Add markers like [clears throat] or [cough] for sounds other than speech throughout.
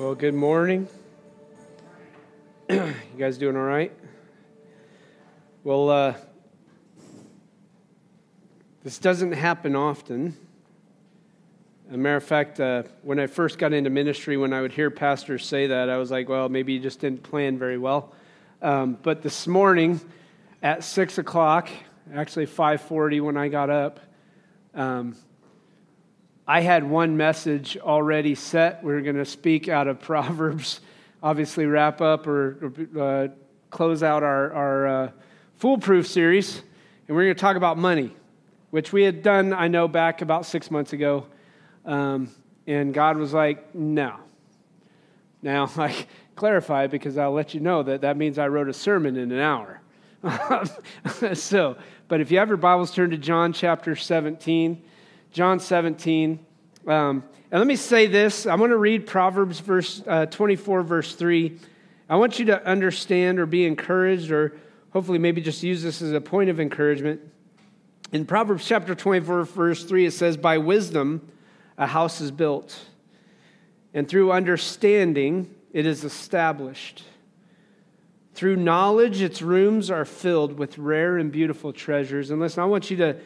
Well, good morning. [clears throat] you guys doing all right? Well, uh, this doesn't happen often. As a matter of fact, uh, when I first got into ministry, when I would hear pastors say that, I was like, well, maybe you just didn't plan very well. Um, but this morning at 6 o'clock, actually 5.40 when I got up, um, I had one message already set. We are going to speak out of [laughs] Proverbs, obviously, wrap up or, uh, close out our, our uh, Foolproof series. And we're going to talk about money, which we had done, I know, back about six months ago. Um, and God was like, no. Now, [laughs] I clarify because I'll let you know that that means I wrote a sermon in an hour. [laughs] so, but if you have your Bibles, turn to John chapter 17. John 17. Um, and let me say this I'm going to read Proverbs verse, uh, 24, verse 3. I want you to understand or be encouraged, or hopefully maybe just use this as a point of encouragement. In Proverbs chapter 24, verse 3, it says, By wisdom a house is built, and through understanding it is established. Through knowledge, its rooms are filled with rare and beautiful treasures. And listen, I want you to,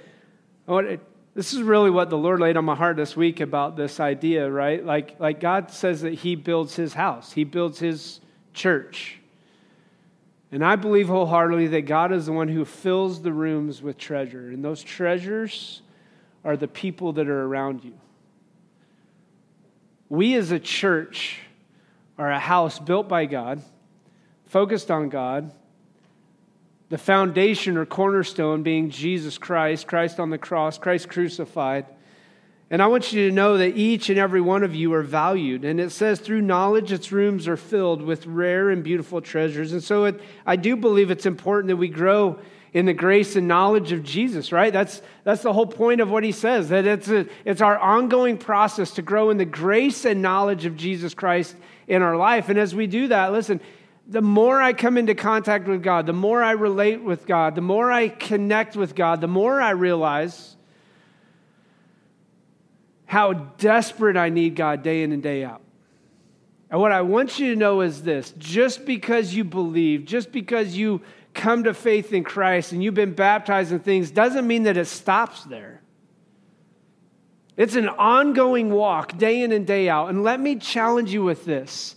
I want, this is really what the Lord laid on my heart this week about this idea, right? Like, like God says that He builds His house, He builds His church. And I believe wholeheartedly that God is the one who fills the rooms with treasure. And those treasures are the people that are around you. We as a church are a house built by God, focused on God, the foundation or cornerstone being Jesus Christ, Christ on the cross, Christ crucified. And I want you to know that each and every one of you are valued. And it says, through knowledge, its rooms are filled with rare and beautiful treasures. And so it, I do believe it's important that we grow in the grace and knowledge of Jesus, right? That's, that's the whole point of what he says, that it's, a, it's our ongoing process to grow in the grace and knowledge of Jesus Christ in our life. And as we do that, listen, the more I come into contact with God, the more I relate with God, the more I connect with God, the more I realize how desperate I need God day in and day out. And what I want you to know is this just because you believe, just because you come to faith in Christ and you've been baptized in things, doesn't mean that it stops there. It's an ongoing walk day in and day out. And let me challenge you with this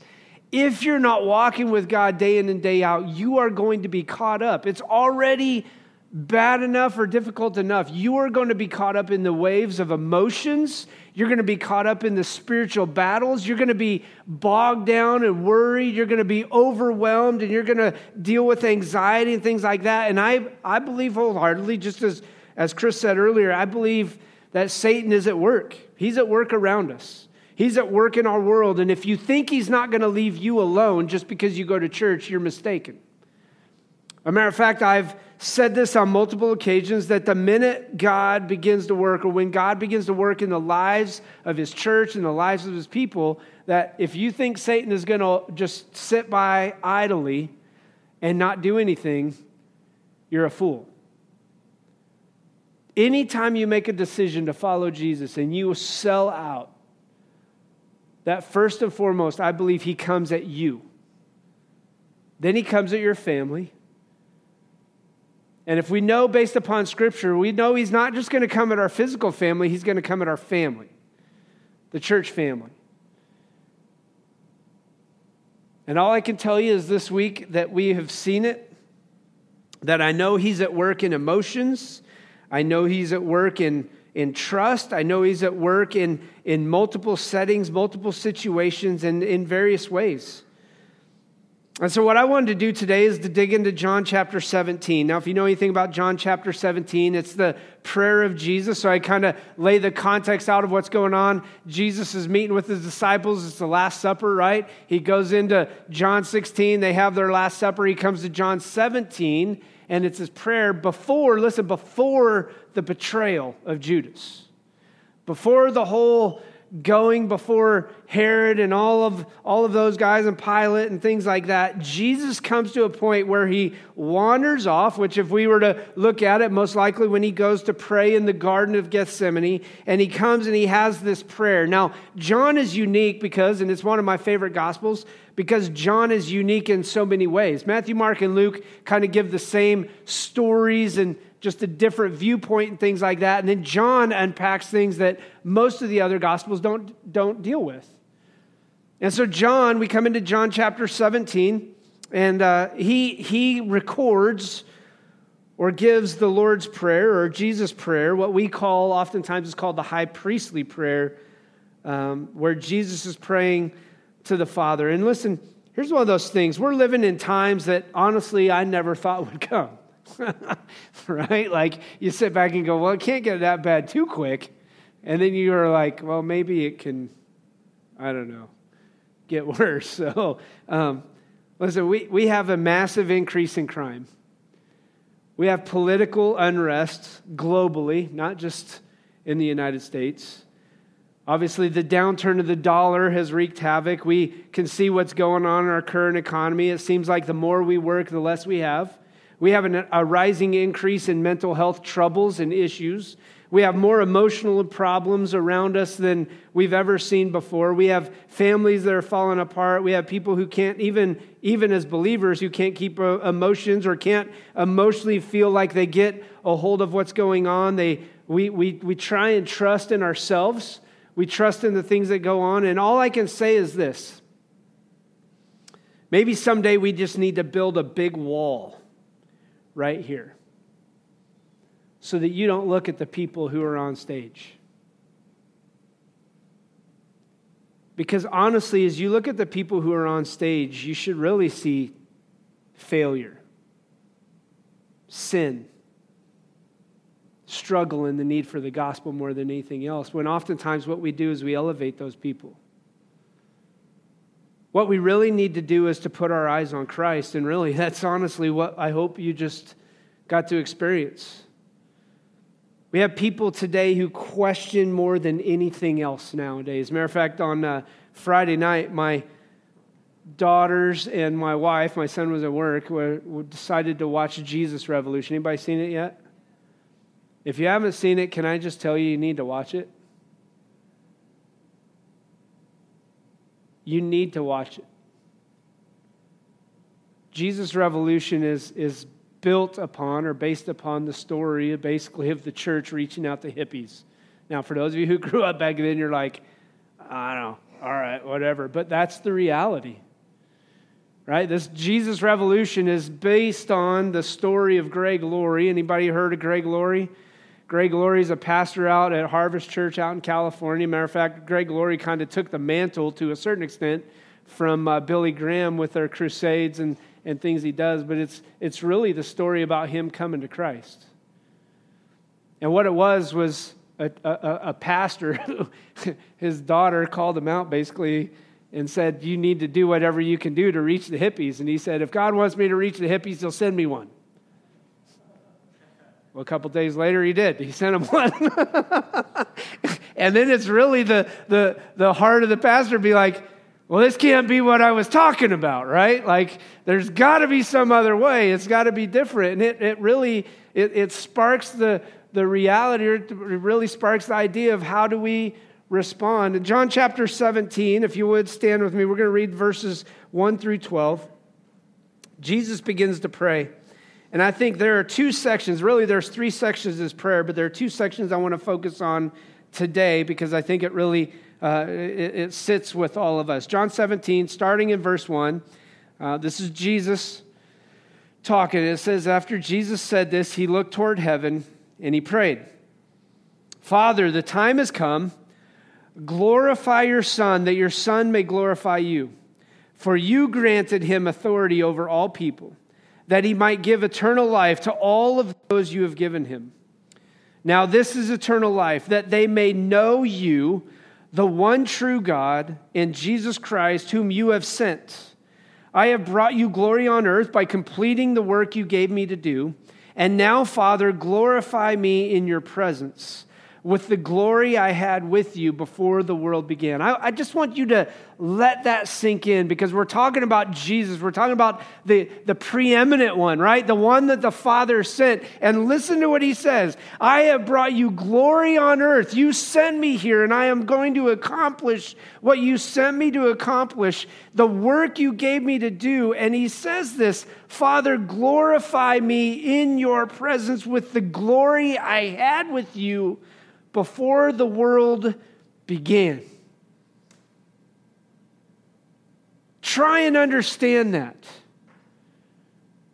if you're not walking with God day in and day out, you are going to be caught up. It's already bad enough or difficult enough. You are going to be caught up in the waves of emotions. You're going to be caught up in the spiritual battles. You're going to be bogged down and worried. You're going to be overwhelmed and you're going to deal with anxiety and things like that. And I, I believe wholeheartedly, just as, as Chris said earlier, I believe that Satan is at work. He's at work around us. He's at work in our world. And if you think he's not going to leave you alone just because you go to church, you're mistaken. A matter of fact, I've said this on multiple occasions that the minute God begins to work, or when God begins to work in the lives of his church and the lives of his people, that if you think Satan is going to just sit by idly and not do anything, you're a fool. Anytime you make a decision to follow Jesus and you sell out, that first and foremost, I believe he comes at you. Then he comes at your family. And if we know based upon scripture, we know he's not just going to come at our physical family, he's going to come at our family, the church family. And all I can tell you is this week that we have seen it, that I know he's at work in emotions, I know he's at work in in trust. I know He's at work in, in multiple settings, multiple situations, and in various ways. And so, what I wanted to do today is to dig into John chapter 17. Now, if you know anything about John chapter 17, it's the prayer of Jesus. So, I kind of lay the context out of what's going on. Jesus is meeting with his disciples. It's the Last Supper, right? He goes into John 16. They have their Last Supper. He comes to John 17 and it's his prayer before, listen, before the betrayal of Judas, before the whole going before Herod and all of, all of those guys and Pilate and things like that, Jesus comes to a point where he wanders off, which, if we were to look at it, most likely when he goes to pray in the Garden of Gethsemane, and he comes and he has this prayer. Now, John is unique because, and it's one of my favorite gospels, because John is unique in so many ways. Matthew, Mark, and Luke kind of give the same stories and just a different viewpoint and things like that. And then John unpacks things that most of the other gospels don't, don't deal with. And so, John, we come into John chapter 17, and uh, he, he records or gives the Lord's Prayer or Jesus' Prayer, what we call, oftentimes, is called the high priestly prayer, um, where Jesus is praying to the Father. And listen, here's one of those things. We're living in times that honestly I never thought would come. [laughs] right? Like you sit back and go, well, it can't get that bad too quick. And then you are like, well, maybe it can, I don't know, get [laughs] worse. So, um, listen, we, we have a massive increase in crime. We have political unrest globally, not just in the United States. Obviously, the downturn of the dollar has wreaked havoc. We can see what's going on in our current economy. It seems like the more we work, the less we have. We have an, a rising increase in mental health troubles and issues. We have more emotional problems around us than we've ever seen before. We have families that are falling apart. We have people who can't, even, even as believers, who can't keep uh, emotions or can't emotionally feel like they get a hold of what's going on. They, we, we, we try and trust in ourselves, we trust in the things that go on. And all I can say is this maybe someday we just need to build a big wall right here so that you don't look at the people who are on stage. Because honestly, as you look at the people who are on stage, you should really see failure, sin, struggle, and the need for the gospel more than anything else. When oftentimes what we do is we elevate those people. What we really need to do is to put our eyes on Christ. And really, that's honestly what I hope you just got to experience. We have people today who question more than anything else nowadays. Matter of fact, on uh, Friday night, my daughters and my wife, my son was at work, were, were decided to watch Jesus Revolution. Anybody seen it yet? If you haven't seen it, can I just tell you you need to watch it? You need to watch it. Jesus Revolution is, is built upon or based upon the story basically of the church reaching out to hippies. Now, for those of you who [laughs] grew up back then, you're like, I don't know, all right, whatever. But that's the reality. Right? This Jesus Revolution is based on the story of Greg Laurie. Anybody heard of Greg Laurie? Greg Laurie is a pastor out at Harvest Church out in California. Matter of fact, Greg Laurie kind of took the mantle to a certain extent from uh, Billy Graham with their crusades and, and things he does, but it's, it's really the story about him coming to Christ. And what it was was a, a, a pastor, [laughs] his daughter called him out basically and said, You need to do whatever you can do to reach the hippies. And he said, If God wants me to reach the hippies, he'll send me one. Well, a couple days later, he did. He sent him [laughs] one. and then it's really the, the, the heart of the pastor be like, well, this can't be what I was talking about, right? Like, there's got to be some other way. It's got to be different. And it, it really, it, it sparks the, the reality, or it really sparks the idea of how do we respond. In John chapter 17, if you would stand with me, we're going to read verses 1 through 12. Jesus begins to pray. And I think there are two sections, really, there's three sections of prayer, but there are two sections I want to focus on today because I think it really uh, it, it, sits with all of us. John 17, starting in verse 1, uh, this is Jesus talking. It says, After Jesus said this, he looked toward heaven and he prayed, Father, the time has come. Glorify your Son, that your Son may glorify you. For you granted him authority over all people, that he might give eternal life to all of those you have given him. Now, this is eternal life, that they may know you the one true God, and Jesus Christ, whom you have sent. I have brought you glory on earth by completing the work you gave me to do. And now, Father, glorify me in your presence with the glory I had with you before the world began. I, I, just want you to let that sink in because we're talking about Jesus. We're talking about the, the preeminent one, right? The one that the Father sent. And listen to what he says I have brought you glory on earth. You sent me here, and I am going to accomplish what you sent me to accomplish, the work you gave me to do. And he says this Father, glorify me in your presence with the glory I had with you before the world began. Try and understand that.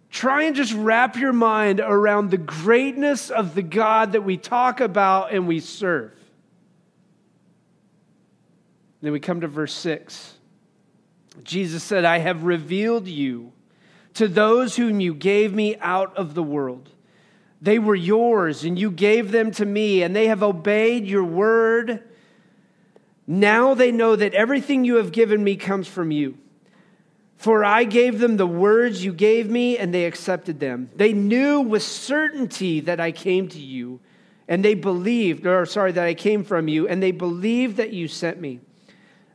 Try and just wrap your mind around the greatness of the God that we talk about and we serve. Then we come to verse 6. Jesus said, I have revealed you to those whom you gave me out of the world. They were yours, and you gave them to me, and they have obeyed your word. Now they know that everything you have given me comes from you. For I gave them the words you gave me, and they accepted them. They knew with certainty that I came to you, and they believed, or sorry, that I came from you, and they believed that you sent me.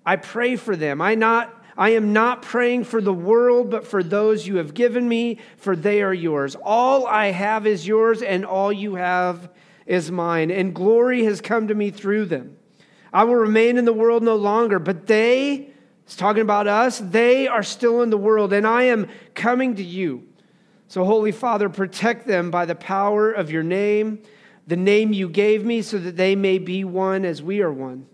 I pray for them. I not I am not praying for the world, but for those you have given me, for they are yours. All I have is yours, and all you have is mine. And glory has come to me through them. I will remain in the world no longer, but they, it's talking about us, they are still in the world, and I am coming to you. So, Holy Father, protect them by the power of your name, the name you gave me, so that they may be one as we are one.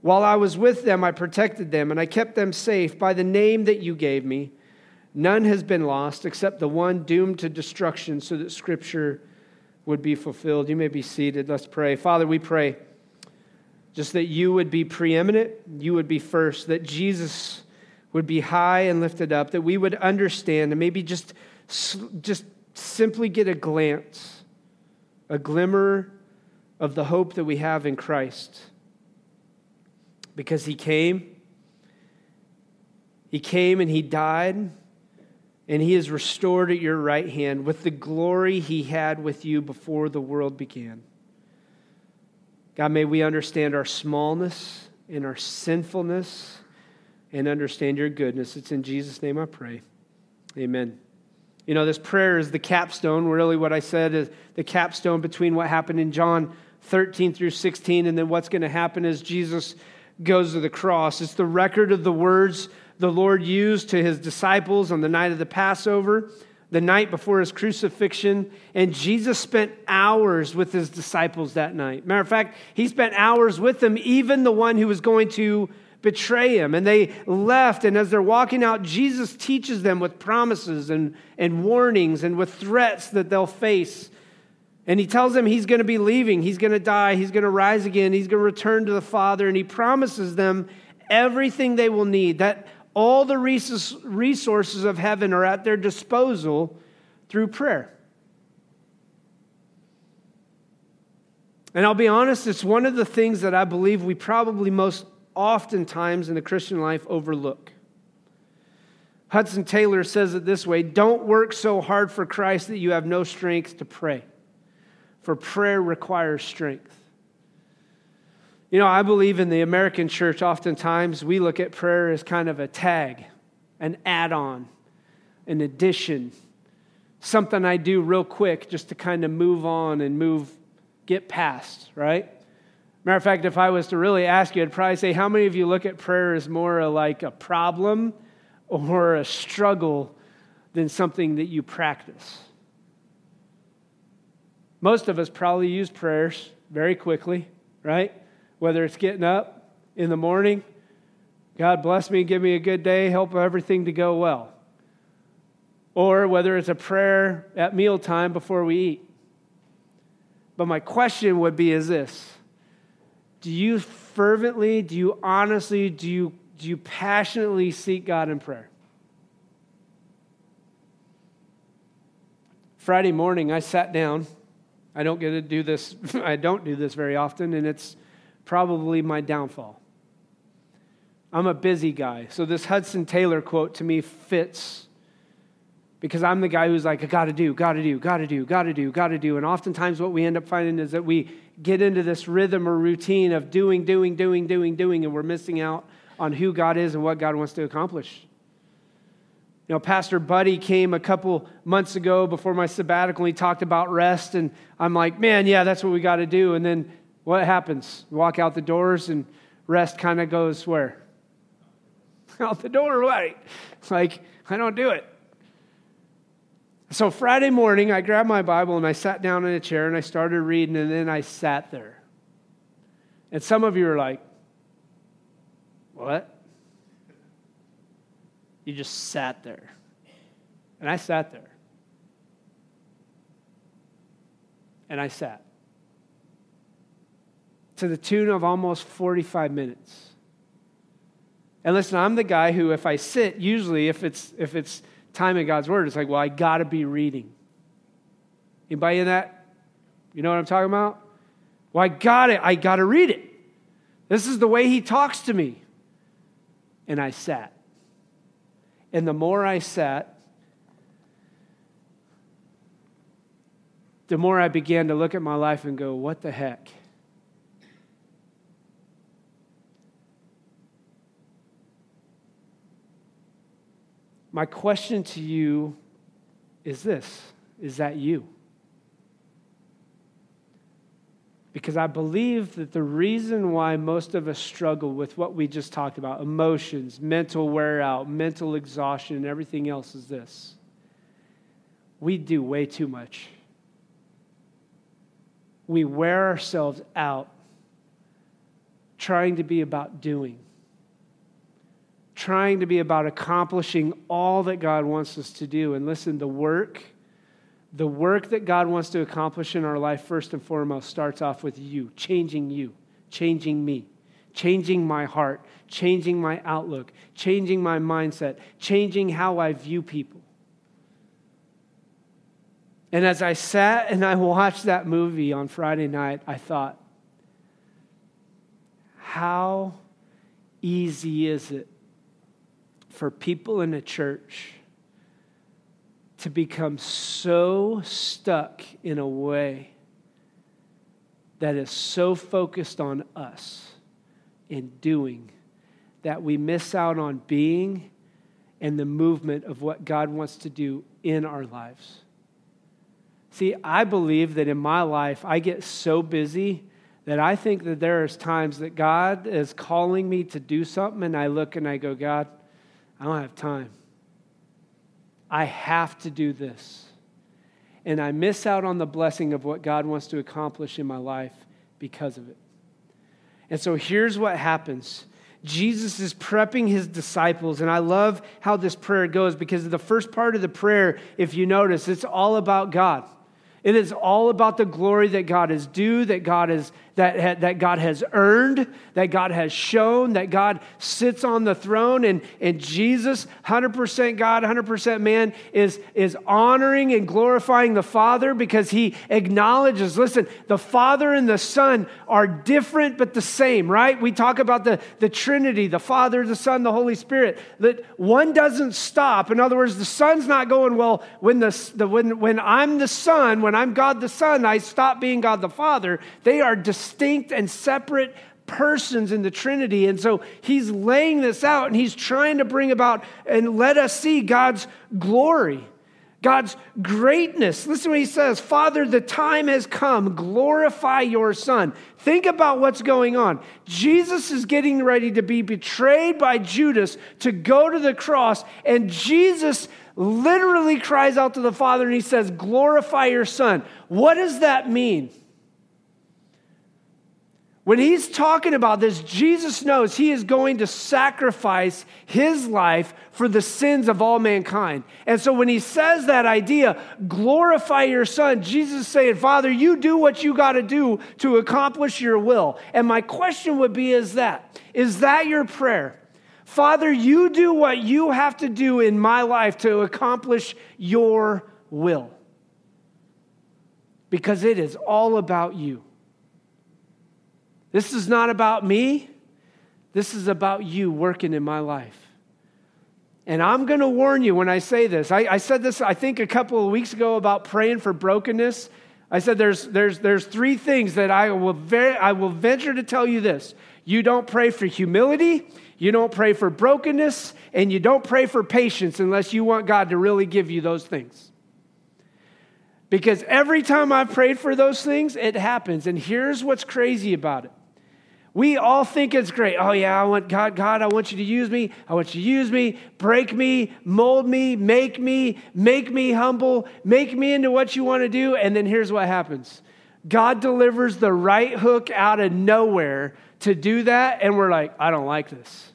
While I was with them, I protected them, and I kept them safe by the name that you gave me. None has been lost except the one doomed to destruction, so that Scripture would be fulfilled. You may be seated. Let's pray. Father, we pray just that you would be preeminent, you would be first, that Jesus would be high and lifted up, that we would understand and maybe just, just simply get a glance, a glimmer of the hope that we have in Christ because he came. He came and he died, and he is restored at your right hand with the glory he had with you before the world began. God, may we understand our smallness and our sinfulness and understand your goodness. It's in Jesus' name I pray. Amen. You know, this prayer is the capstone, really, what I said is the capstone between what happened in John 13 through 16 and then what's going to happen as Jesus goes to the cross. It's the record of the words the Lord used to his disciples on the night of the Passover, the night before his crucifixion. And Jesus spent hours with his disciples that night. Matter of fact, he spent hours with them, even the one who was going to betray him. And they left. And as they're walking out, Jesus teaches them with promises and, and warnings and with threats that they'll face and he tells them he's going to be leaving, he's going to die, he's going to rise again, he's going to return to the Father, and he promises them everything they will need, that all the resources of heaven are at their disposal through prayer. And I'll be honest, it's one of the things that I believe we probably most oftentimes in the Christian life overlook. Hudson Taylor says it this way Don't work so hard for Christ that you have no strength to pray for prayer requires strength. You know, I believe in the American church, oftentimes we look at prayer as kind of a tag, an add on, an addition, something I do real quick just to kind of move on and move, get past, right? Matter of fact, if I was to really ask you, I'd probably say, how many of you look at prayer as more like a problem or a struggle than something that you practice? Most of us probably use prayers very quickly, right? Whether it's getting up in the morning, God bless me, give me a good day, help everything to go well. Or whether it's a prayer at mealtime before we eat. But my question would be is this Do you fervently, do you honestly, do you, do you passionately seek God in prayer? Friday morning, I sat down I don't get to do this, [laughs] I don't do this very often, and it's probably my downfall. I'm a busy guy. So this Hudson Taylor quote to me fits because I'm the guy who's like, I gotta do, gotta do, gotta do, gotta do, gotta do. And oftentimes what we end up finding is that we get into this rhythm or routine of doing, doing, doing, doing, doing, and we're missing out on who God is and what God wants to accomplish. You know, Pastor Buddy came a couple months ago before my sabbatical. And he talked about rest, and I'm like, man, yeah, that's what we got to do. And then what happens? Walk out the doors, and rest kind of goes where? [laughs] out the door, right? It's like, I don't do it. So Friday morning, I grabbed my Bible and I sat down in a chair and I started reading, and then I sat there. And some of you are like, What? You just sat there. And I sat there. And I sat. To the tune of almost 45 minutes. And listen, I'm the guy who, if I sit, usually if it's if it's time in God's word, it's like, well, I gotta be reading. Anybody in that? You know what I'm talking about? Well, I got it. I gotta read it. This is the way he talks to me. And I sat. And the more I sat, the more I began to look at my life and go, what the heck? My question to you is this Is that you? Because I believe that the reason why most of us struggle with what we just talked about emotions, mental wear out, mental exhaustion, and everything else is this we do way too much. We wear ourselves out trying to be about doing, trying to be about accomplishing all that God wants us to do. And listen, the work the work that God wants to accomplish in our life, first and foremost, starts off with you, changing you, changing me, changing my heart, changing my outlook, changing my mindset, changing how I view people. And as I sat and I watched that movie on Friday night, I thought, how easy is it for people in a church to become so stuck in a way that is so focused on us in doing that we miss out on being and the movement of what God wants to do in our lives. See, I believe that in my life, I get so busy that I think that there is times that God is calling me to do something, and I look and I go, God, I don't have time. I have to do this. And I miss out on the blessing of what God wants to accomplish in my life because of it. And so here's what happens Jesus is prepping his disciples, and I love how this prayer goes because the first part of the prayer, if you notice, it's all about God. It is all about the glory that God is due, that God is that, that God has earned, that God has shown, that God sits on the throne. And, and Jesus, 100% God, 100% man, is, is honoring and glorifying the Father because he acknowledges listen, the Father and the Son are different but the same, right? We talk about the, the Trinity, the Father, the Son, the Holy Spirit, that one doesn't stop. In other words, the Son's not going, well, when, the, the, when, when I'm the Son, when I'm God the Son, I stop being God the Father. They are distinct distinct and separate persons in the Trinity. And so he's laying this out and he's trying to bring about and let us see God's glory. God's greatness. Listen to what he says Father, the time has come. Glorify your Son. Think about what's going on. Jesus is getting ready to be betrayed by Judas to go to the cross, and Jesus literally cries out to the Father and he says, Glorify your Son. What does that mean? When he's talking about this, Jesus knows he is going to sacrifice his life for the sins of all mankind. And so when he says that idea, glorify your son, Jesus is saying, Father, you do what you got to do to accomplish your will. And my question would be is that, is that your prayer? Father, you do what you have to do in my life to accomplish your will. Because it is all about you. This is not about me. This is about you working in my life. And I'm going to warn you when I say this. I, I, said this, I think, a couple of weeks ago about praying for brokenness. I said, there's, there's, there's three things that I will, very, I will venture to tell you this. You don't pray for humility, you don't pray for brokenness, and you don't pray for patience unless you want God to really give you those things. Because every time I've prayed for those things, it happens. And here's what's crazy about it. We all think it's great. Oh, yeah, I want God, God, I want you to use me. I want you to use me, break me, mold me, make me, make me humble, make me into what you want to do. And then here's what happens God delivers the right hook out of nowhere to do that. And we're like, I don't like this.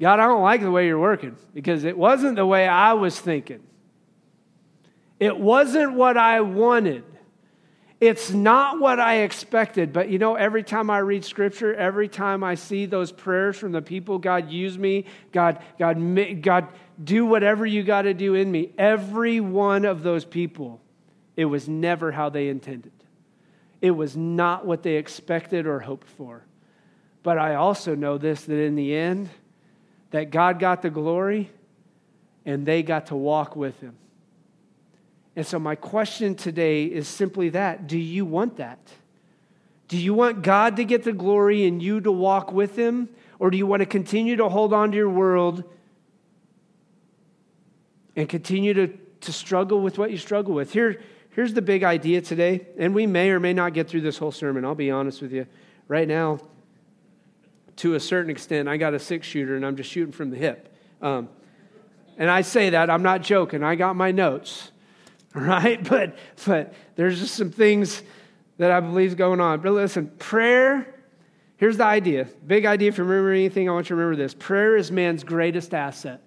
God, I don't like the way you're working because it wasn't the way I was thinking. It wasn't what I wanted. It's not what I expected. But you know, every time I read scripture, every time I see those prayers from the people, God, use me, God, God, God, do whatever you got to do in me. Every one of those people, it was never how they intended. It was not what they expected or hoped for. But I also know this that in the end, that God got the glory and they got to walk with him. And so, my question today is simply that Do you want that? Do you want God to get the glory and you to walk with him? Or do you want to continue to hold on to your world and continue to, to struggle with what you struggle with? Here, here's the big idea today, and we may or may not get through this whole sermon. I'll be honest with you. Right now, to a certain extent, I got a six shooter and I'm just shooting from the hip. Um, and I say that, I'm not joking. I got my notes, [laughs] right? But, but there's just some things that I believe is going on. But listen, prayer, here's the idea. Big idea. If you remember anything, I want you to remember this. Prayer is man's greatest asset.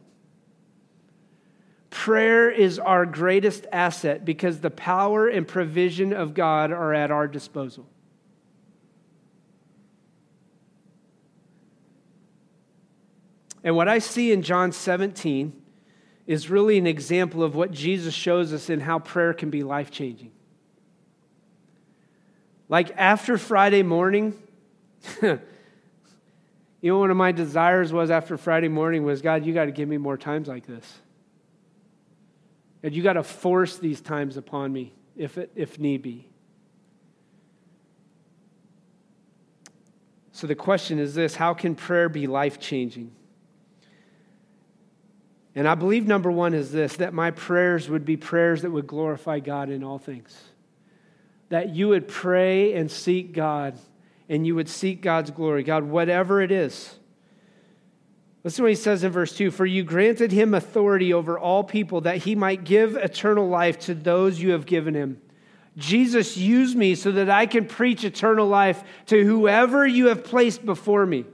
Prayer is our greatest asset because the power and provision of God are at our disposal. And what I see in John 17 is really an example of what Jesus shows us in how prayer can be life changing. Like after Friday morning, [laughs] you know, one of my desires was after Friday morning was God, you got to give me more times like this. And you got to force these times upon me if, it, if need be. So the question is this how can prayer be life changing? And I believe number one is this that my prayers would be prayers that would glorify God in all things. That you would pray and seek God and you would seek God's glory. God, whatever it is. Listen to what he says in verse 2 For you granted him authority over all people that he might give eternal life to those you have given him. Jesus, use me so that I can preach eternal life to whoever you have placed before me.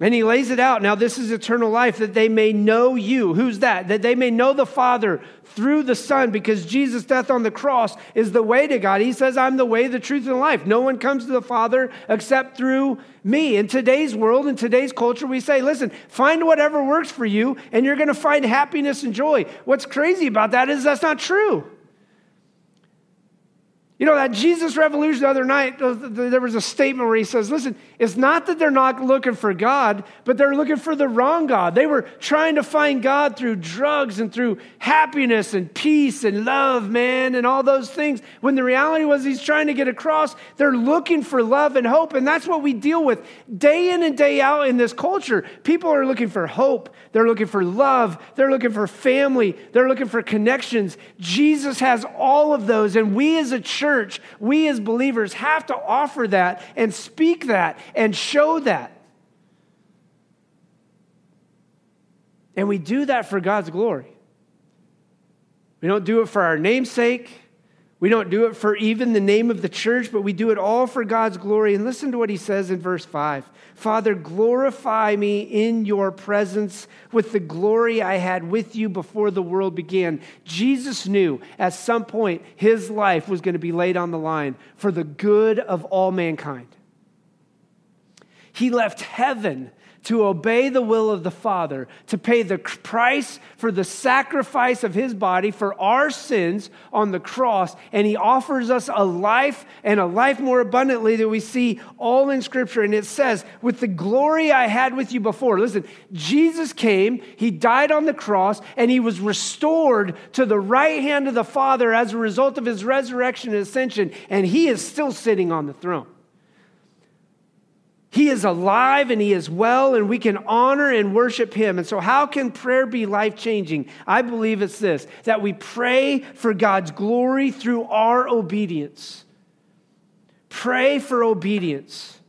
And he lays it out. Now, this is eternal life that they may know you. Who's that? That they may know the Father through the Son, because Jesus' death on the cross is the way to God. He says, I'm the way, the truth, and the life. No one comes to the Father except through me. In today's world, in today's culture, we say, listen, find whatever works for you, and you're going to find happiness and joy. What's crazy about that is that's not true. You know, that Jesus revolution the other night, there was a statement where he says, listen, it's not that they're not looking for God, but they're looking for the wrong God. They were trying to find God through drugs and through happiness and peace and love, man, and all those things. When the reality was he's trying to get across, they're looking for love and hope. And that's what we deal with day in and day out in this culture. People are looking for hope, they're looking for love, they're looking for family, they're looking for connections. Jesus has all of those, and we as a church, church, we as believers have to offer that and speak that and show that. And we do that for God's glory. We don't do it for our namesake. We don't do it for even the name of the church, but we do it all for God's glory. And listen to what he says in verse 5 Father, glorify me in your presence with the glory I had with you before the world began. Jesus knew at some point his life was going to be laid on the line for the good of all mankind. He left heaven to obey the will of the Father, to pay the price for the sacrifice of his body for our sins on the cross. And he offers us a life and a life more abundantly that we see all in Scripture. And it says, With the glory I had with you before. Listen, Jesus came, he died on the cross, and he was restored to the right hand of the Father as a result of his resurrection and ascension. And he is still sitting on the throne. He is alive and He is well, and we can honor and worship Him. And so, how can prayer be life changing? I believe it's this that we pray for God's glory through our obedience. Pray for obedience.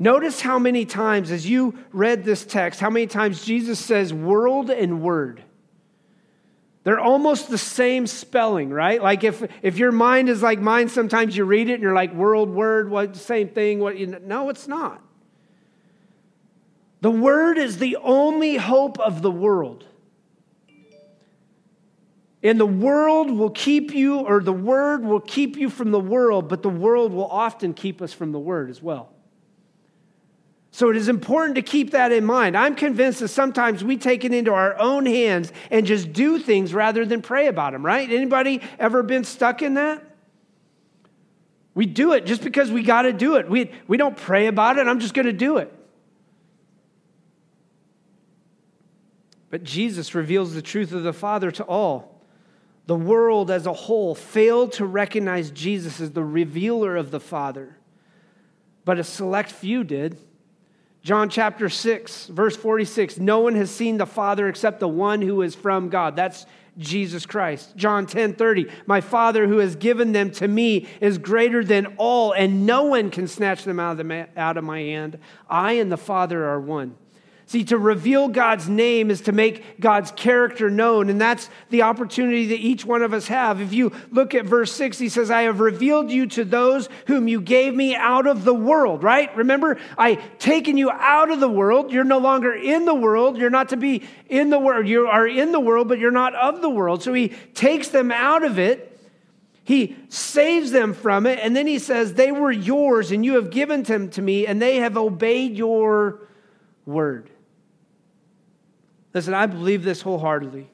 Notice how many times, as you read this text, how many times Jesus says world and word. They're almost the same spelling, right? Like if, if your mind is like mine, sometimes you read it and you're like, world, word, what, same thing. What, you know, no, it's not. The word is the only hope of the world. And the world will keep you, or the word will keep you from the world, but the world will often keep us from the word as well. So it is important to keep that in mind. I'm convinced that sometimes we take it into our own hands and just do things rather than pray about them, right? Anybody ever been stuck in that? We do it just because we got to do it. We, we don't pray about it. I'm just going to do it. But Jesus reveals the truth of the Father to all. The world as a whole failed to recognize Jesus as the revealer of the Father, but a select few did. John chapter 6, verse 46 No one has seen the Father except the one who is from God. That's Jesus Christ. John 10 30, my Father who has given them to me is greater than all, and no one can snatch them out of, the, out of my hand. I and the Father are one. See, to reveal God's name is to make God's character known, and that's the opportunity that each one of us have. If you look at verse 6, he says, I have revealed you to those whom you gave me out of the world, right? Remember, I taken you out of the world. You're no longer in the world. You're not to be in the world. You are in the world, but you're not of the world. So he takes them out of it. He saves them from it, and then he says, They were yours, and you have given them to me, and they have obeyed your word. Listen, I believe this wholeheartedly.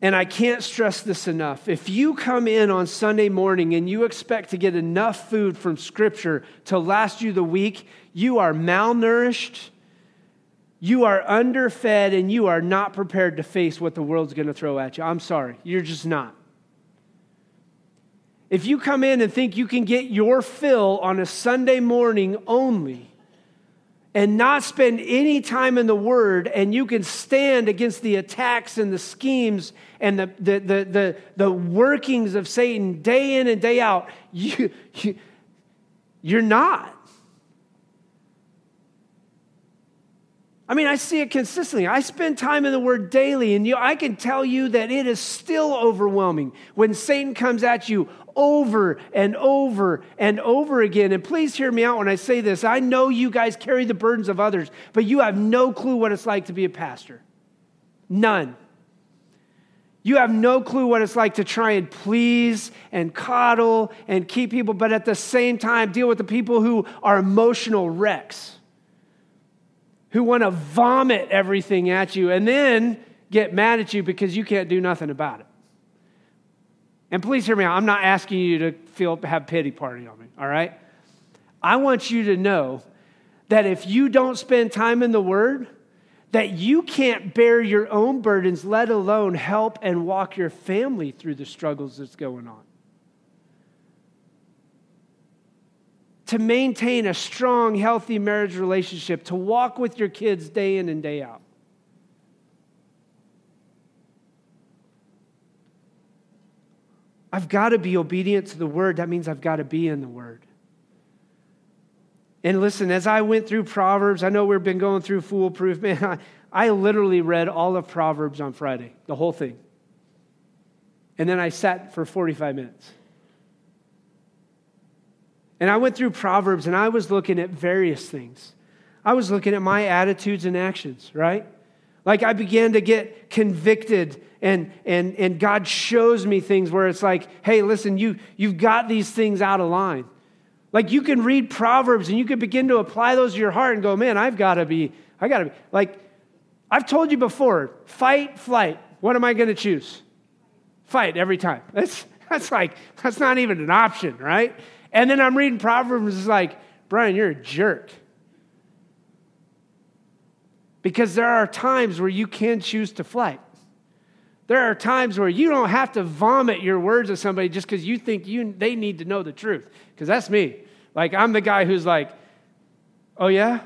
And I can't stress this enough. If you come in on Sunday morning and you expect to get enough food from Scripture to last you the week, you are malnourished, you are underfed, and you are not prepared to face what the world's going to throw at you. I'm sorry, you're just not. If you come in and think you can get your fill on a Sunday morning only, and not spend any time in the Word, and you can stand against the attacks and the schemes and the, the, the, the, the workings of Satan day in and day out, [laughs] you, you, you're not. I mean, I see it consistently. I spend time in the Word daily, and you, I can tell you that it is still overwhelming when Satan comes at you over and over and over again. And please hear me out when I say this. I know you guys carry the burdens of others, but you have no clue what it's like to be a pastor. None. You have no clue what it's like to try and please and coddle and keep people, but at the same time, deal with the people who are emotional wrecks who want to vomit everything at you and then get mad at you because you can't do nothing about it. And please hear me out. I'm not asking you to feel have pity party on me, all right? I want you to know that if you don't spend time in the word, that you can't bear your own burdens, let alone help and walk your family through the struggles that's going on. to maintain a strong, healthy marriage relationship, to walk with your kids day in and day out. I've got to be obedient to the word. That means I've got to be in the word. And listen, as I went through Proverbs, I know we've been going through foolproof. [laughs] Man, I, I literally read all of Proverbs on Friday, the whole thing. And then I sat for 45 minutes. And I went through Proverbs and I was looking at various things. I was looking at my attitudes and actions, right? Like I began to get convicted and, and, and God shows me things where it's like, hey, listen, you, you've got these things out of line. Like you can read Proverbs and you can begin to apply those to your heart and go, man, I've got to be, I got to be. Like I've told you before, fight, flight. What am I going to choose? Fight every time. [laughs] That's, that's like, that's not even an option, right? And then I'm reading Proverbs, it's like, Brian, you're a jerk. Because there are times where you can choose to flight. There are times where you don't have to vomit your words at somebody just because you think you, they need to know the truth. Because that's me. Like, I'm the guy who's like, oh, yeah?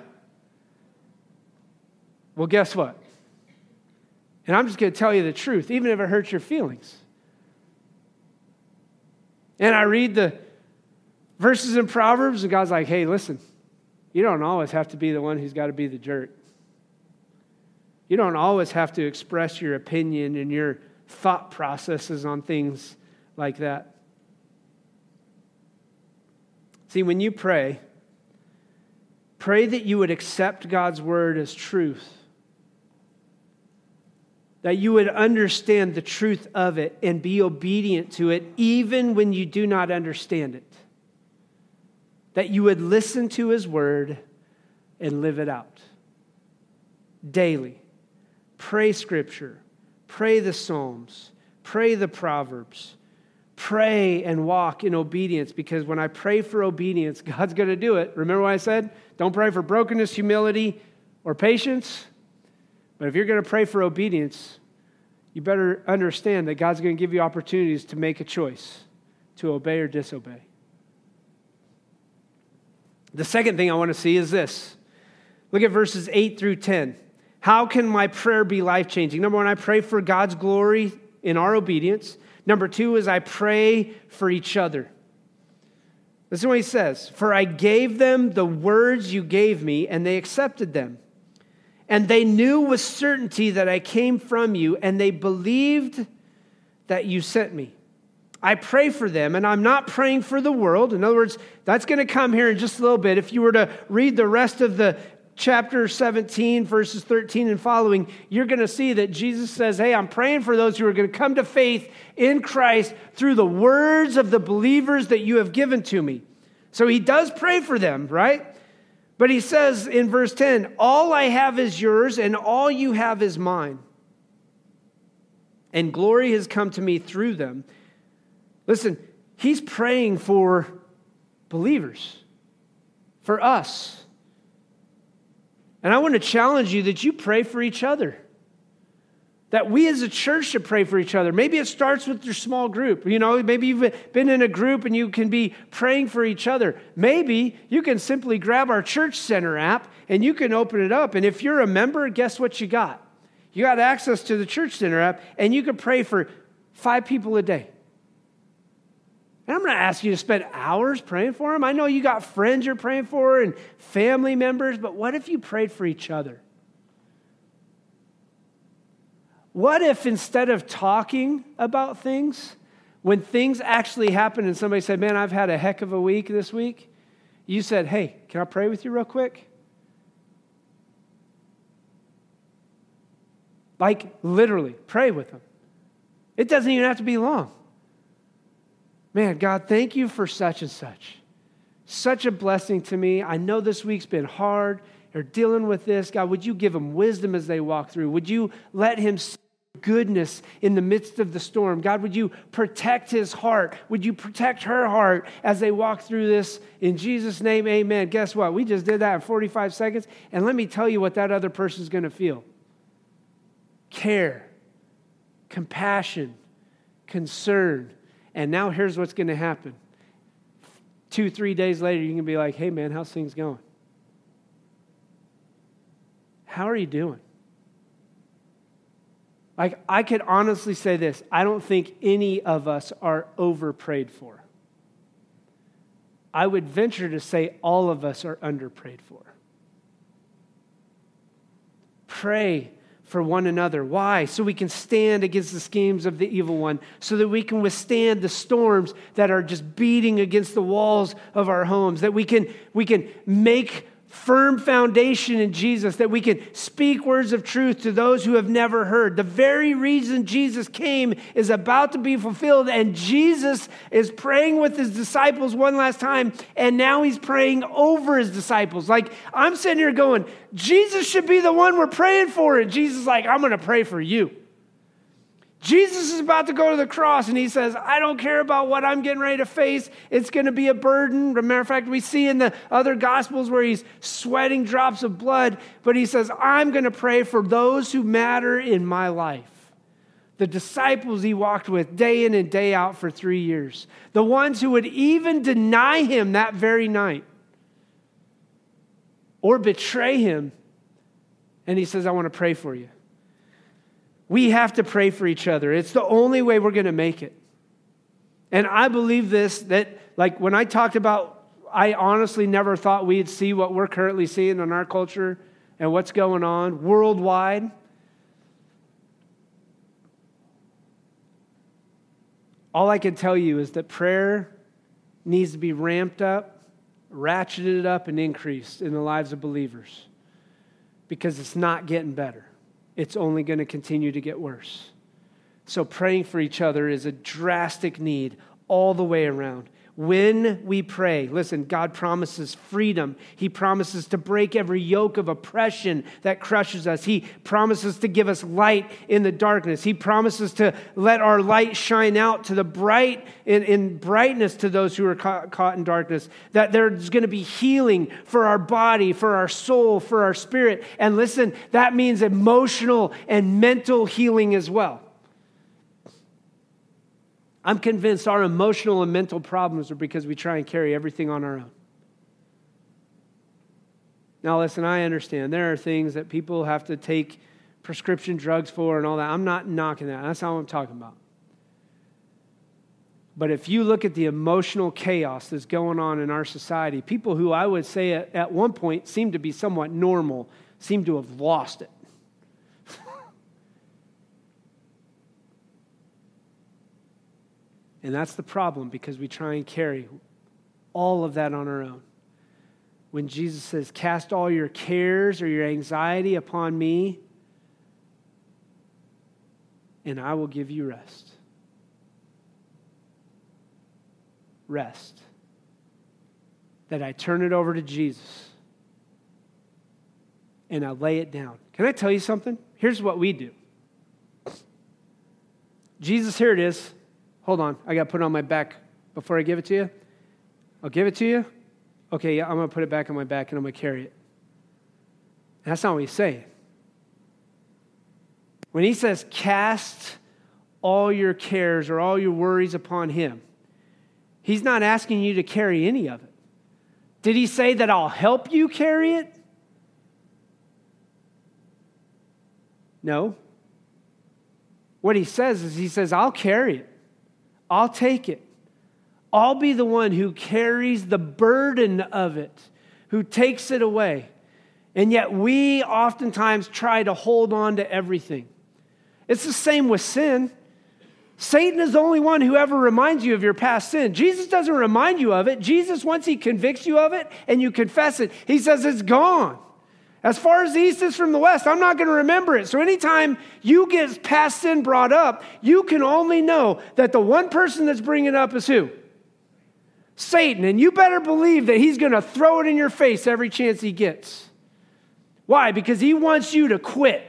Well, guess what? And I'm just going to tell you the truth, even if it hurts your feelings. And I read the verses in Proverbs, and God's like, hey, listen, you don't always have to be the one who's got to be the jerk. You don't always have to express your opinion and your thought processes on things like that. See, when you pray, pray that you would accept God's word as truth, that you would understand the truth of it and be obedient to it, even when you do not understand it, that you would listen to his word and live it out daily. Pray Scripture, pray the Psalms, pray the Proverbs, pray and walk in obedience because when I pray for obedience, [laughs] God's going to do it. Remember what I said? Don't pray for brokenness, humility, or patience. But if you're going to pray for obedience, you better understand that God's going to give you opportunities to make a choice to obey or disobey. The second thing I want to see is this. Look at verses 8 through 10. How can my prayer be life changing? Number one, I pray for God's glory in our obedience. Number two is I pray for each other. Listen to what he says For I gave them the words you gave me, and they accepted them. And they knew with certainty that I came from you, and they believed that you sent me. I pray for them, and I'm not praying for the world. In other words, that's going to come here in just a little bit. If you were to read the rest of the chapter 17, verses 13 and following, you're going to see that Jesus says, Hey, I'm praying for those who are going to come to faith in Christ through the words of the believers that you have given to me. So he does pray for them, right? But he says in verse 10, All I have is yours, and all you have is mine. And glory has come to me through them. Listen, he's praying for believers, for us. And I want to challenge you that you pray for each other. That we as a church should pray for each other. Maybe it starts with your small group. You know, maybe you've been in a group and you can be praying for each other. Maybe you can simply grab our Church Center app and you can open it up. And if you're a member, guess what you got? You got access to the Church Center app and you can pray for five people a day. And I'm going to ask you to spend hours praying for them. I know you got friends you're praying for and family members, but what if you prayed for each other? What if instead of talking about things, when things actually happen and somebody said, Man, I've had a heck of a week this week, you said, Hey, can I pray with you real quick? Like literally, pray with them. It doesn't even have to be long. Man, God, thank you for such and such. Such a blessing to me. I know this week's been hard. They're dealing with this. God, would you give them wisdom as they walk through? Would you let him see goodness in the midst of the storm? God, would you protect his heart? Would you protect her heart as they walk through this? In Jesus' name, amen. Guess what? We just did that in 45 seconds. And let me tell you what that other person's going to feel care, compassion, concern and now here's what's going to happen. Two, three days later, you can be like, hey, man, how's things going? How are you doing? Like, I could honestly say this I don't think any of us are over prayed for. I would venture to say all of us are under prayed for. Pray for one another. Why? So we can stand against the schemes of the evil one, so that we can withstand the storms that are just beating against the walls of our homes, that we can, we can make firm foundation in Jesus, that we can speak words of truth to those who have never heard. The very reason Jesus came is about to be fulfilled, and Jesus is praying with his disciples one last time, and now he's praying over his disciples. Like, I'm sitting here going, Jesus should be the one we're praying for, and Jesus like, I'm going to pray for you. Jesus is about to go to the cross and he says, I don't care about what I'm getting ready to face. It's going to be a burden. As a matter of fact, we see in the other gospels where he's sweating drops of blood, but he says, I'm going to pray for those who matter in my life. The disciples he walked with day in and day out for three years, the ones who would even deny him that very night or betray him. And he says, I want to pray for you. We have to pray for each other. It's the only way we're going to make it. And I believe this that, like, when I talked about, I honestly never thought we'd see what we're currently seeing in our culture and what's going on worldwide. All I can tell you is that prayer needs to be ramped up, ratcheted up, and increased in the lives of believers because it's not getting better it's only going to continue to get worse. So, praying for each other is a drastic need all the way around. When we pray, listen, God promises freedom. He promises to break every yoke of oppression that crushes us. He promises to give us light in the darkness. He promises to let our light shine out to the bright, in, in brightness to those who are caught, caught in darkness. That there's going to be healing for our body, for our soul, for our spirit. And listen, that means emotional and mental healing as well. I'm convinced our emotional and mental problems are because we try and carry everything on our own. Now, listen, I understand there are things that people have to take prescription drugs for and all that. I'm not knocking that. That's not what I'm talking about. But if you look at the emotional chaos that's going on in our society, people who I would say at, one point seemed to be somewhat normal seem to have lost it. And that's the problem because we try and carry all of that on our own. When Jesus says, Cast all your cares or your anxiety upon me, and I will give you rest. Rest. That I turn it over to Jesus and I lay it down. Can I tell you something? Here's what we do Jesus, here it is. Hold on, I got to put it on my back before I give it to you. I'll give it to you. Okay, yeah, I'm going to put it back on my back and I'm going to carry it. That's not what he's saying. When he says, cast all your cares or all your worries upon him, he's not asking you to carry any of it. Did he say that I'll help you carry it? No. What he says is, he says, I'll carry it. I'll take it. I'll be the one who carries the burden of it, who takes it away. And yet we oftentimes try to hold on to everything. It's the same with sin. Satan is the only one who ever reminds you of your past sin. Jesus doesn't remind you of it. Jesus, once he convicts you of it and you confess it, he says it's gone. As far as the east is from the west, I'm not going to remember it. So anytime you get past sin brought up, you can only know that the one person that's bringing it up is who? Satan. And you better believe that he's going to throw it in your face every chance he gets. Why? Because he wants you to quit,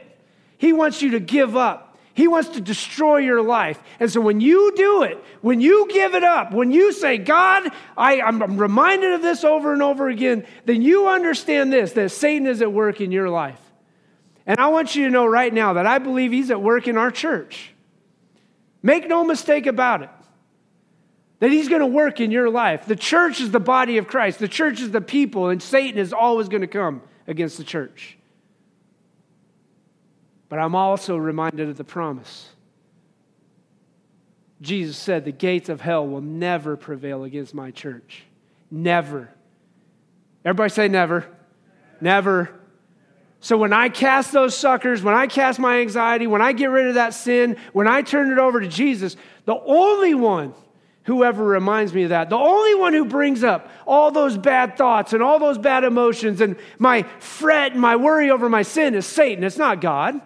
he wants you to give up. He wants to destroy your life. And so when you do it, when you give it up, when you say, God, I, am reminded of this over and over again, then you understand this that Satan is at work in your life. And I want you to know right now that I believe he's at work in our church. Make no mistake about it. That he's going to work in your life. The church is the body of Christ, the church is the people, and Satan is always going to come against the church. But I'm also reminded of the promise. Jesus said, The gates of hell will never prevail against my church. Never. Everybody say never. Never. So when I cast those suckers, when I cast my anxiety, when I get rid of that sin, when I turn it over to Jesus, the only one whoever reminds me of that. The only one who brings up all those bad thoughts and all those bad emotions and my fret and my worry over my sin is Satan. It's not God.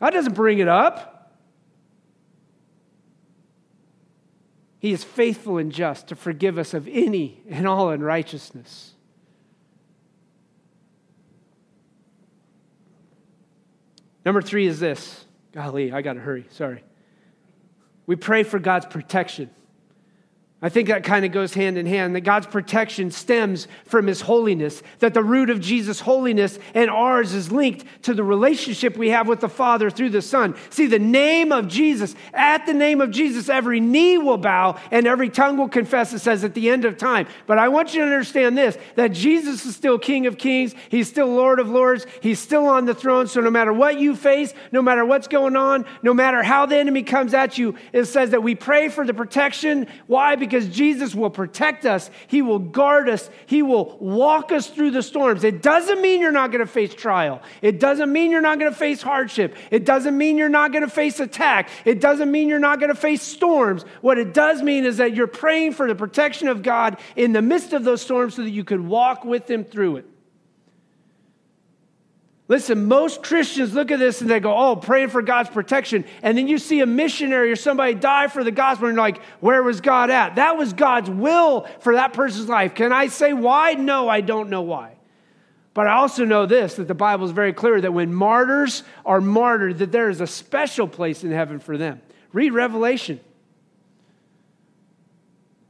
God doesn't bring it up. He is faithful and just to forgive us of any and all unrighteousness. Number three is this. Golly, I got to hurry. Sorry. We pray for God's protection. I think that kind of goes hand in hand that God's protection stems from his holiness, that the root of Jesus' holiness and ours is linked to the relationship we have with the Father through the Son. See, the name of Jesus, at the name of Jesus, every knee will bow and every tongue will confess, it says at the end of time. But I want you to understand this that Jesus is still King of Kings, He's still Lord of Lords, He's still on the throne. So no matter what you face, no matter what's going on, no matter how the enemy comes at you, it says that we pray for the protection. Why? Jesus will protect us, He will guard us, He will walk us through the storms. It doesn't mean you're not going to face trial, it doesn't mean you're not going to face hardship, it doesn't mean you're not going to face attack, it doesn't mean you're not going to face storms. What it does mean is that you're praying for the protection of God in the midst of those storms so that you could walk with Him through it. Listen, most Christians look at this and they go, oh, praying for God's protection. And then you see a missionary or somebody die for the gospel, and you're like, where was God at? That was God's will for that person's life. Can I say why? No, I don't know why. But I also know this that the Bible is very clear that when martyrs are martyred, that there is a special place in heaven for them. Read Revelation.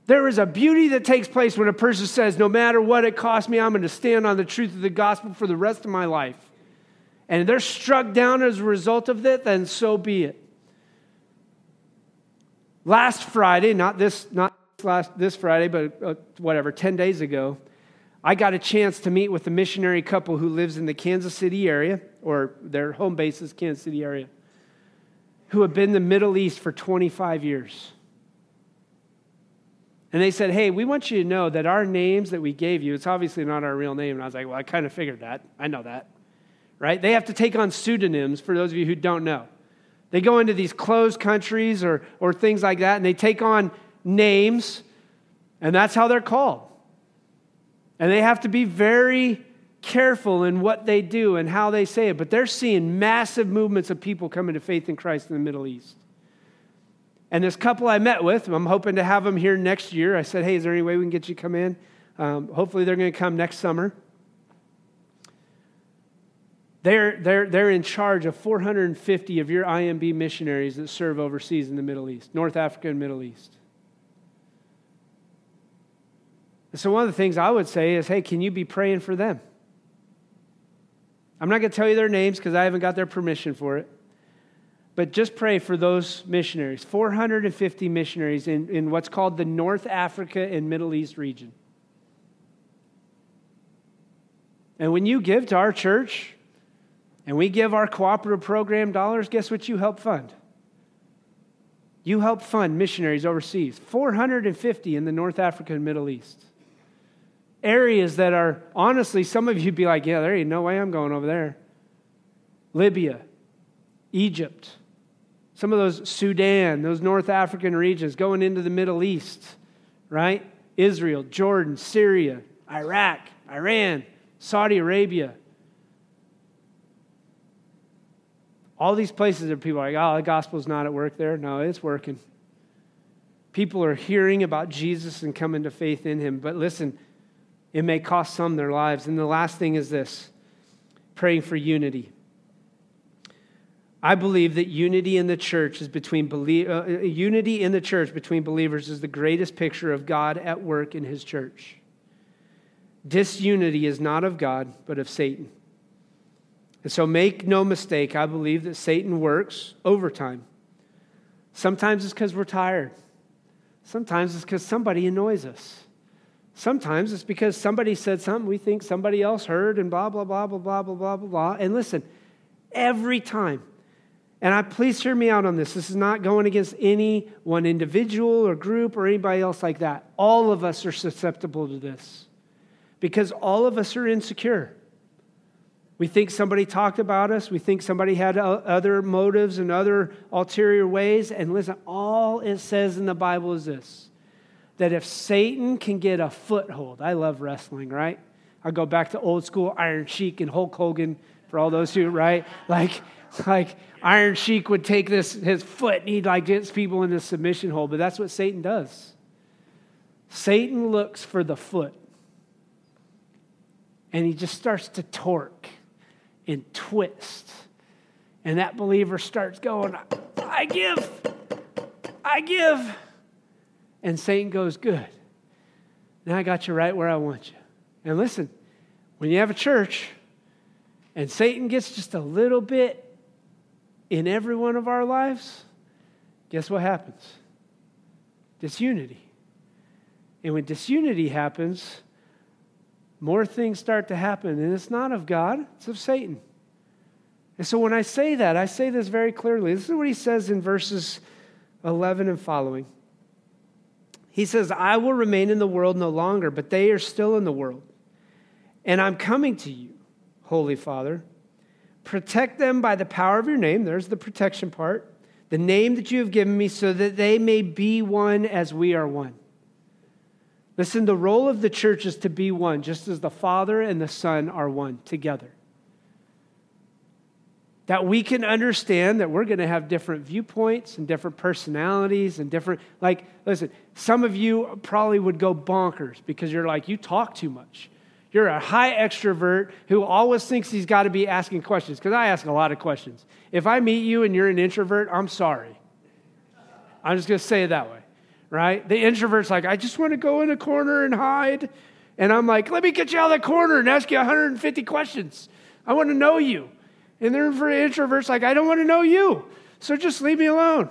There is a beauty that takes place when a person says, No matter what it costs me, I'm going to stand on the truth of the gospel for the rest of my life and they're struck down as a result of it, then so be it. Last Friday, not this, not last this Friday, but uh, whatever, 10 days ago, I got a chance to meet with a missionary couple who lives in the Kansas City area, or their home base is Kansas City area, who have been in the Middle East for 25 years. And they said, Hey, we want you to know that our names that we gave you, it's obviously not our real name. And I was like, Well, I kind of figured that. I know that right? They have to take on pseudonyms for those of you who don't know. They go into these closed countries or, or things like that, and they take on names, and that's how they're called. And they have to be very careful in what they do and how they say it. But they're seeing massive movements of people coming to faith in Christ in the Middle East. And this couple I met with, I'm hoping to have them here next year. I said, hey, is there any way we can get you to come in? Um, hopefully, they're going to come next summer. They're, they're, they're in charge of 450 of your IMB missionaries that serve overseas in the Middle East, North Africa and Middle East. And so, one of the things I would say is hey, can you be praying for them? I'm not going to tell you their names because I haven't got their permission for it. But just pray for those missionaries 450 missionaries in, in what's called the North Africa and Middle East region. And when you give to our church, and we give our cooperative program dollars, guess what you help fund? You help fund missionaries overseas, 450 in the North Africa and Middle East. Areas that are, honestly, some of you'd be like, yeah, there ain't no way I'm going over there. Libya, Egypt, some of those Sudan, those North African regions going into the Middle East, right? Israel, Jordan, Syria, Iraq, Iran, Saudi Arabia, All these places are people are like, oh, the gospel's not at work there. No, it's working. People are hearing about Jesus and coming to faith in him. But listen, it may cost some their lives. And the last thing is this praying for unity. I believe that unity in the church is between belie- uh, uh, unity in the church between believers is the greatest picture of God at work in his church. Disunity is not of God, but of Satan. And so make no mistake, I believe that Satan works overtime. Sometimes it's because we're tired. Sometimes it's because somebody annoys us. Sometimes it's because somebody said something we think somebody else heard and blah, blah, blah, blah, blah, blah, blah, blah, blah. And listen, every time, and I please hear me out on this. This is not going against any one individual or group or anybody else like that. All of us are susceptible to this because all of us are insecure. We think somebody talked about us. We think somebody had uh, other motives and other ulterior ways. And listen, all it says in the Bible is this that if Satan can get a foothold, I love wrestling, right? I go back to old school Iron Sheik and Hulk Hogan for all those who, right? [laughs] Like, like Iron Sheik would take this his foot and he'd like get people in the submission hold, but that's what Satan does. Satan looks for the foot. And he just starts to torque and twist. And that believer starts going, I give, I give. And Satan goes, Good. Now I got you right where I want you. And listen, when you have a church and Satan gets just a little bit in every one of our lives, guess what happens? Disunity. And when disunity happens, more things start to happen. And it's not of God, it's of Satan. And so when I say that, I say this very clearly. This is what he says in verses 11 and following. He says, I will remain in the world no longer, but they are still in the world. And I'm coming to you, Holy Father. Protect them by the power of your name. There's the protection part. The name that you have given me, so that they may be one as we are one. Listen, the role of the church is to be one, just as the Father and the Son are one together. That we can understand that we're going to have different viewpoints and different personalities and different, like, listen, some of you probably would go bonkers because you're like, you talk too much. You're a high extrovert who always thinks he's got to be asking questions because I ask a lot of questions. If I meet you and you're an introvert, I'm sorry. I'm just going to say it that way right? The introvert's like, I just want to go in a corner and hide. And I'm like, let me get you out of the corner and ask you 150 questions. I want to know you. And then for introverts, like, I don't want to know you. So just leave me alone,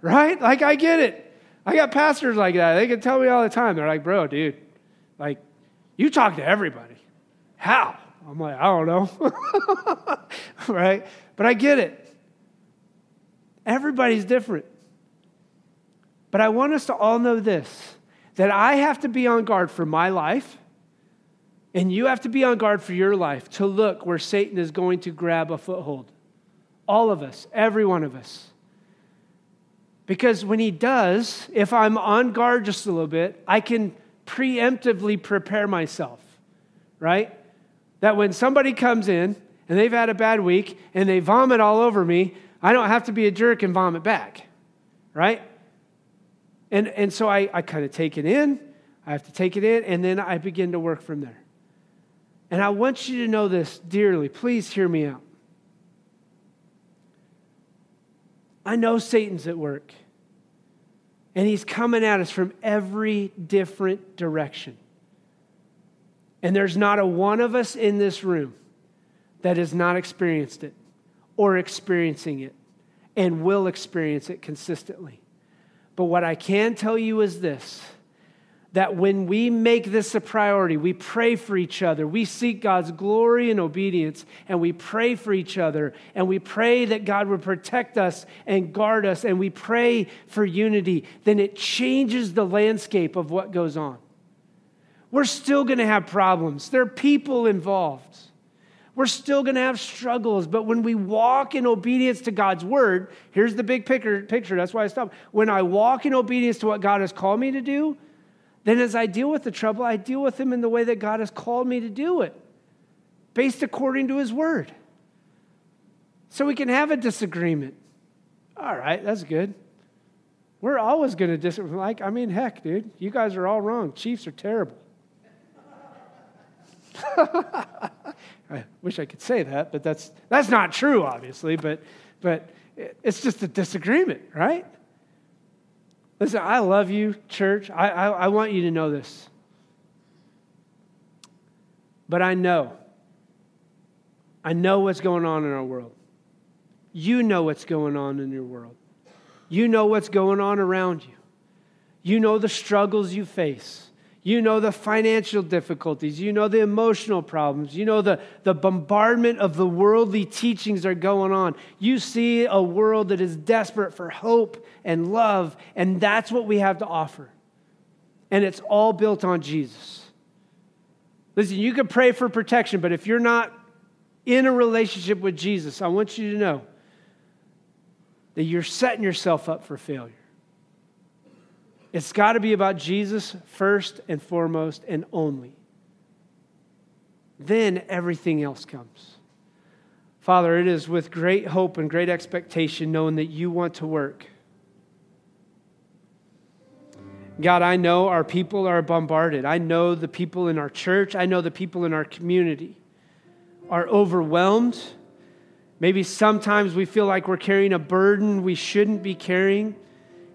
right? Like, I get it. I got pastors like that. They can tell me all the time. They're like, bro, dude, like, you talk to everybody. How? I'm like, I don't know. [laughs] right? But I get it. Everybody's different. But I want us to all know this that I have to be on guard for my life, and you have to be on guard for your life to look where Satan is going to grab a foothold. All of us, every one of us. Because when he does, if I'm on guard just a little bit, I can preemptively prepare myself, right? That when somebody comes in and they've had a bad week and they vomit all over me, I don't have to be a jerk and vomit back, right? And, and so I, I kind of take it in, I have to take it in, and then I begin to work from there. And I want you to know this dearly. Please hear me out. I know Satan's at work, and he's coming at us from every different direction. And there's not a one of us in this room that has not experienced it or experiencing it and will experience it consistently. But what I can tell you is this that when we make this a priority, we pray for each other, we seek God's glory and obedience, and we pray for each other, and we pray that God would protect us and guard us, and we pray for unity, then it changes the landscape of what goes on. We're still going to have problems, there are people involved. We're still going to have struggles, but when we walk in obedience to God's word, here's the big picture, picture. That's why I stopped. When I walk in obedience to what God has called me to do, then as I deal with the trouble, I deal with them in the way that God has called me to do it, based according to his word. So we can have a disagreement. All right, that's good. We're always going to disagree. Like, I mean, heck, dude, you guys are all wrong. Chiefs are terrible. [laughs] I wish I could say that, but that's, that's not true, obviously, but, but it's just a disagreement, right? Listen, I love you, church. I, I, I want you to know this. But I know, I know what's going on in our world. You know what's going on in your world. You know what's going on around you. You know the struggles you face. You know the financial difficulties. You know the emotional problems. You know the, the bombardment of the worldly teachings are going on. You see a world that is desperate for hope and love, and that's what we have to offer. And it's all built on Jesus. Listen, you can pray for protection, but if you're not in a relationship with Jesus, I want you to know that you're setting yourself up for failure. It's got to be about Jesus first and foremost and only. Then everything else comes. Father, it is with great hope and great expectation knowing that you want to work. God, I know our people are bombarded. I know the people in our church, I know the people in our community are overwhelmed. Maybe sometimes we feel like we're carrying a burden we shouldn't be carrying.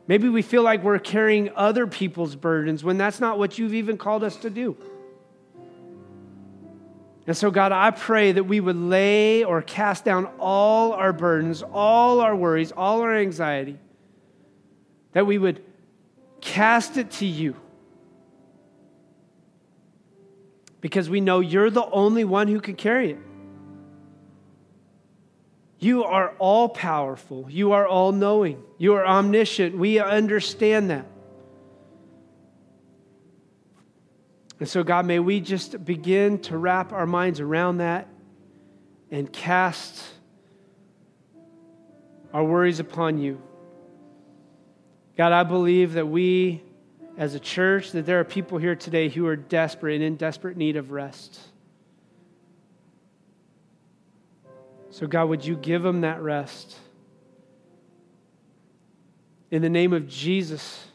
Maybe we feel like we're carrying other people's burdens when that's not what you've even called us to do. And so, God, I pray that we would lay or cast down all our burdens, all our worries, all our anxiety, that we would cast it to you. Because we know you're the only one who can carry it. You are all powerful. You are all knowing. You are omniscient. We understand that. And so, God, may we just begin to wrap our minds around that and cast our worries upon you. God, I believe that we, as a church, that there are people here today who are desperate and in desperate need of rest. So, God, would you give them that rest? In the name of Jesus.